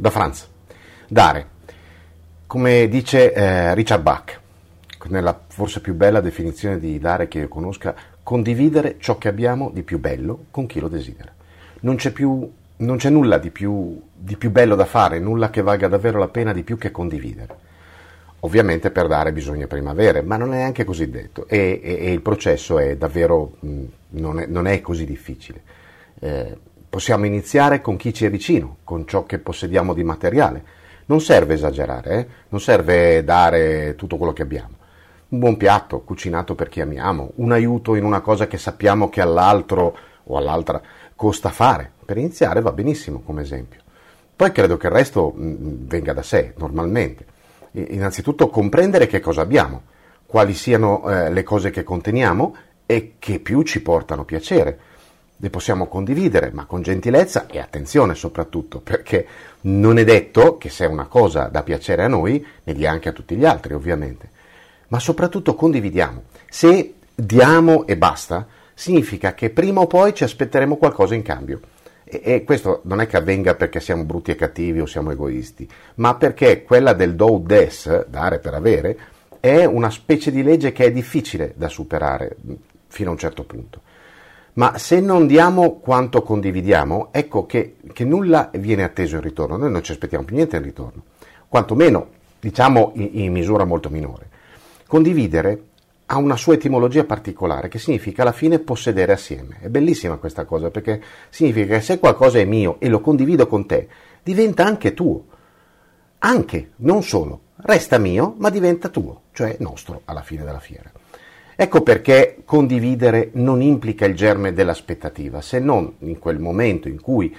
da Franz. Dare, come dice eh, Richard Bach, nella forse più bella definizione di dare che io conosca, condividere ciò che abbiamo di più bello con chi lo desidera. Non c'è, più, non c'è nulla di più, di più bello da fare, nulla che valga davvero la pena di più che condividere. Ovviamente per dare bisogna prima avere, ma non è anche così detto e, e, e il processo è davvero, mh, non, è, non, è, così difficile. Eh, possiamo iniziare con chi ci è vicino, con ciò che possediamo di materiale. Non serve esagerare, eh? non serve dare tutto quello che abbiamo. Un buon piatto cucinato per chi amiamo, un aiuto in una cosa che sappiamo che all'altro o all'altra costa fare. Per iniziare va benissimo come esempio. Poi credo che il resto mh, venga da sé, normalmente innanzitutto comprendere che cosa abbiamo, quali siano eh, le cose che conteniamo e che più ci portano piacere. Le possiamo condividere, ma con gentilezza e attenzione soprattutto, perché non è detto che se una cosa dà piacere a noi, ne dia anche a tutti gli altri, ovviamente. Ma soprattutto condividiamo. Se diamo e basta, significa che prima o poi ci aspetteremo qualcosa in cambio. E, e questo non è che avvenga perché siamo brutti e cattivi o siamo egoisti, ma perché quella del do des, dare per avere, è una specie di legge che è difficile da superare fino a un certo punto. Ma se non diamo quanto condividiamo, ecco che, che nulla viene atteso in ritorno, noi non ci aspettiamo più niente in ritorno, quantomeno diciamo in, in misura molto minore. Condividere ha una sua etimologia particolare che significa alla fine possedere assieme. È bellissima questa cosa perché significa che se qualcosa è mio e lo condivido con te, diventa anche tuo. Anche, non solo, resta mio, ma diventa tuo, cioè nostro alla fine della fiera. Ecco perché condividere non implica il germe dell'aspettativa, se non in quel momento in cui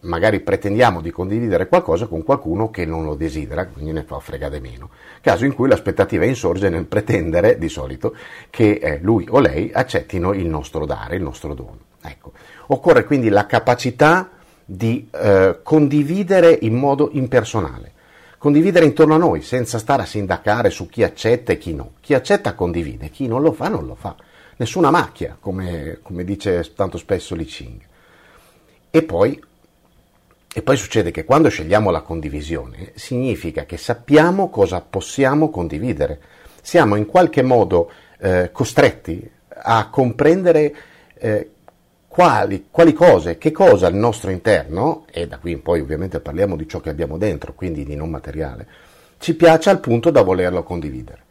magari pretendiamo di condividere qualcosa con qualcuno che non lo desidera, quindi ne fa fregare meno. Caso in cui l'aspettativa insorge nel pretendere, di solito, che eh, lui o lei accettino il nostro dare, il nostro dono. Ecco. Occorre quindi la capacità di eh, condividere in modo impersonale, condividere intorno a noi, senza stare a sindacare su chi accetta e chi no. Chi accetta condivide, chi non lo fa non lo fa. Nessuna macchia, come, come dice tanto spesso Li Ching. E poi e poi succede che quando scegliamo la condivisione significa che sappiamo cosa possiamo condividere. Siamo in qualche modo eh, costretti a comprendere eh, quali, quali, cose, che cosa al nostro interno, e da qui in poi ovviamente parliamo di ciò che abbiamo dentro, quindi di non materiale, ci piace al punto da volerlo condividere.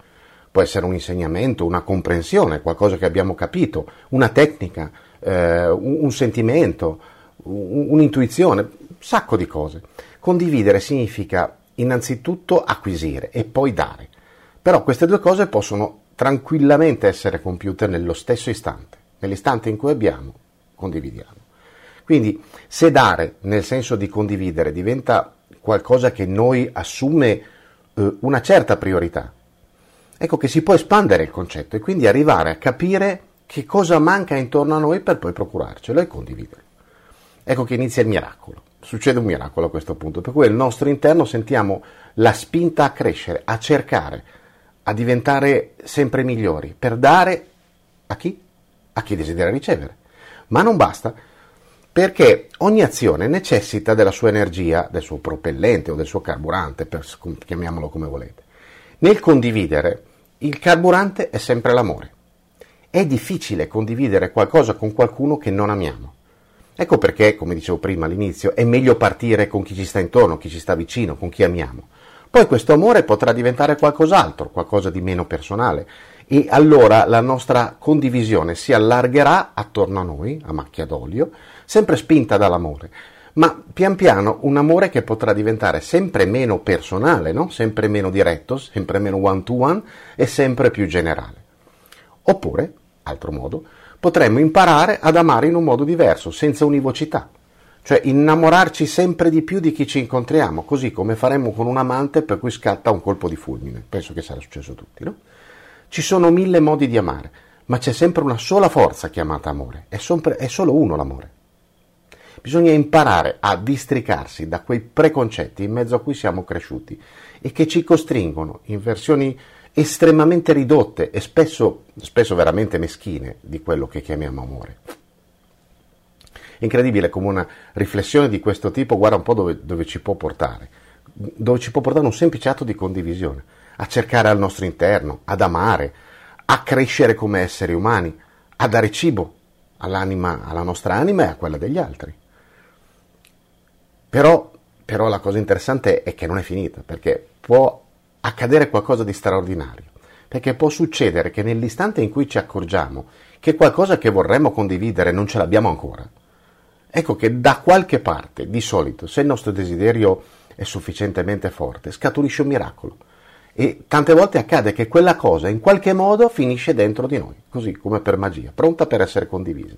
Può essere un insegnamento, una comprensione, qualcosa che abbiamo capito, una tecnica, eh, un, un sentimento, un, un'intuizione, sacco di cose. Condividere significa innanzitutto acquisire e poi dare. Però queste due cose possono tranquillamente essere compiute nello stesso istante. Nell'istante in cui abbiamo, condividiamo. Quindi se dare nel senso di condividere diventa qualcosa che noi assume eh, una certa priorità, ecco che si può espandere il concetto e quindi arrivare a capire che cosa manca intorno a noi per poi procurarcelo e condividerlo. Ecco che inizia il miracolo succede un miracolo a questo punto, per cui al nostro interno sentiamo la spinta a crescere, a cercare, a diventare sempre migliori, per dare a chi? A chi desidera ricevere. Ma non basta, perché ogni azione necessita della sua energia, del suo propellente o del suo carburante, per, chiamiamolo come volete. Nel condividere, il carburante è sempre l'amore. È difficile condividere qualcosa con qualcuno che non amiamo. Ecco perché, come dicevo prima all'inizio, è meglio partire con chi ci sta intorno, chi ci sta vicino, con chi amiamo. Poi questo amore potrà diventare qualcos'altro, qualcosa di meno personale, e allora la nostra condivisione si allargherà attorno a noi, a macchia d'olio, sempre spinta dall'amore, ma pian piano un amore che potrà diventare sempre meno personale, no? sempre meno diretto, sempre meno one to one e sempre più generale. Oppure, altro modo, potremmo imparare ad amare in un modo diverso, senza univocità, cioè innamorarci sempre di più di chi ci incontriamo, così come faremmo con un amante per cui scatta un colpo di fulmine. Penso che sarà successo a tutti, no? Ci sono mille modi di amare, ma c'è sempre una sola forza chiamata amore, è, sempre, è solo uno l'amore. Bisogna imparare a districarsi da quei preconcetti in mezzo a cui siamo cresciuti e che ci costringono in versioni estremamente ridotte e spesso, spesso veramente meschine di quello che chiamiamo amore. Incredibile come una riflessione di questo tipo, guarda un po' dove, dove ci può portare, dove ci può portare un semplice atto di condivisione, a cercare al nostro interno, ad amare, a crescere come esseri umani, a dare cibo all'anima, alla nostra anima e a quella degli altri. Però, però la cosa interessante è che non è finita, perché può accadere qualcosa di straordinario, perché può succedere che nell'istante in cui ci accorgiamo che qualcosa che vorremmo condividere non ce l'abbiamo ancora, ecco che da qualche parte, di solito, se il nostro desiderio è sufficientemente forte, scaturisce un miracolo. E tante volte accade che quella cosa in qualche modo finisce dentro di noi, così come per magia, pronta per essere condivisa.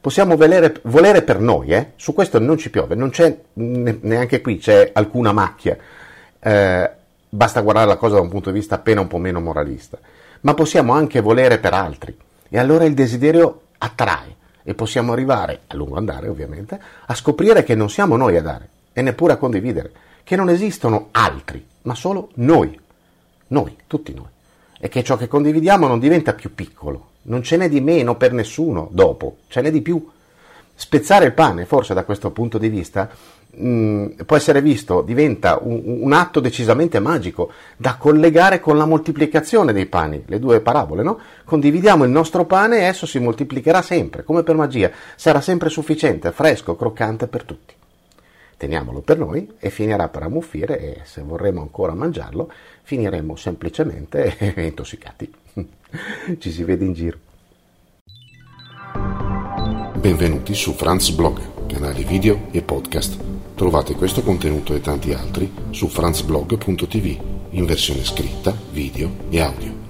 Possiamo volere, volere per noi, eh? su questo non ci piove, non c'è neanche qui c'è alcuna macchia, eh, basta guardare la cosa da un punto di vista appena un po' meno moralista, ma possiamo anche volere per altri e allora il desiderio attrae e possiamo arrivare, a lungo andare ovviamente, a scoprire che non siamo noi a dare e neppure a condividere, che non esistono altri, ma solo noi, noi, tutti noi, e che ciò che condividiamo non diventa più piccolo, non ce n'è di meno per nessuno dopo, ce n'è di più. Spezzare il pane, forse da questo punto di vista, mh, mm, può essere visto, diventa un, un, atto decisamente magico da collegare con la moltiplicazione dei pani, le due parabole, no? Condividiamo il nostro pane e esso si moltiplicherà sempre, come per magia, sarà sempre sufficiente, fresco, croccante per tutti teniamolo per noi e finirà per ammuffire e se vorremmo ancora mangiarlo finiremo semplicemente intossicati. Ci si vede in giro. Benvenuti su Franz Blog, canale video e podcast. Trovate questo contenuto e tanti altri su franzblog.tv in versione scritta, video e audio.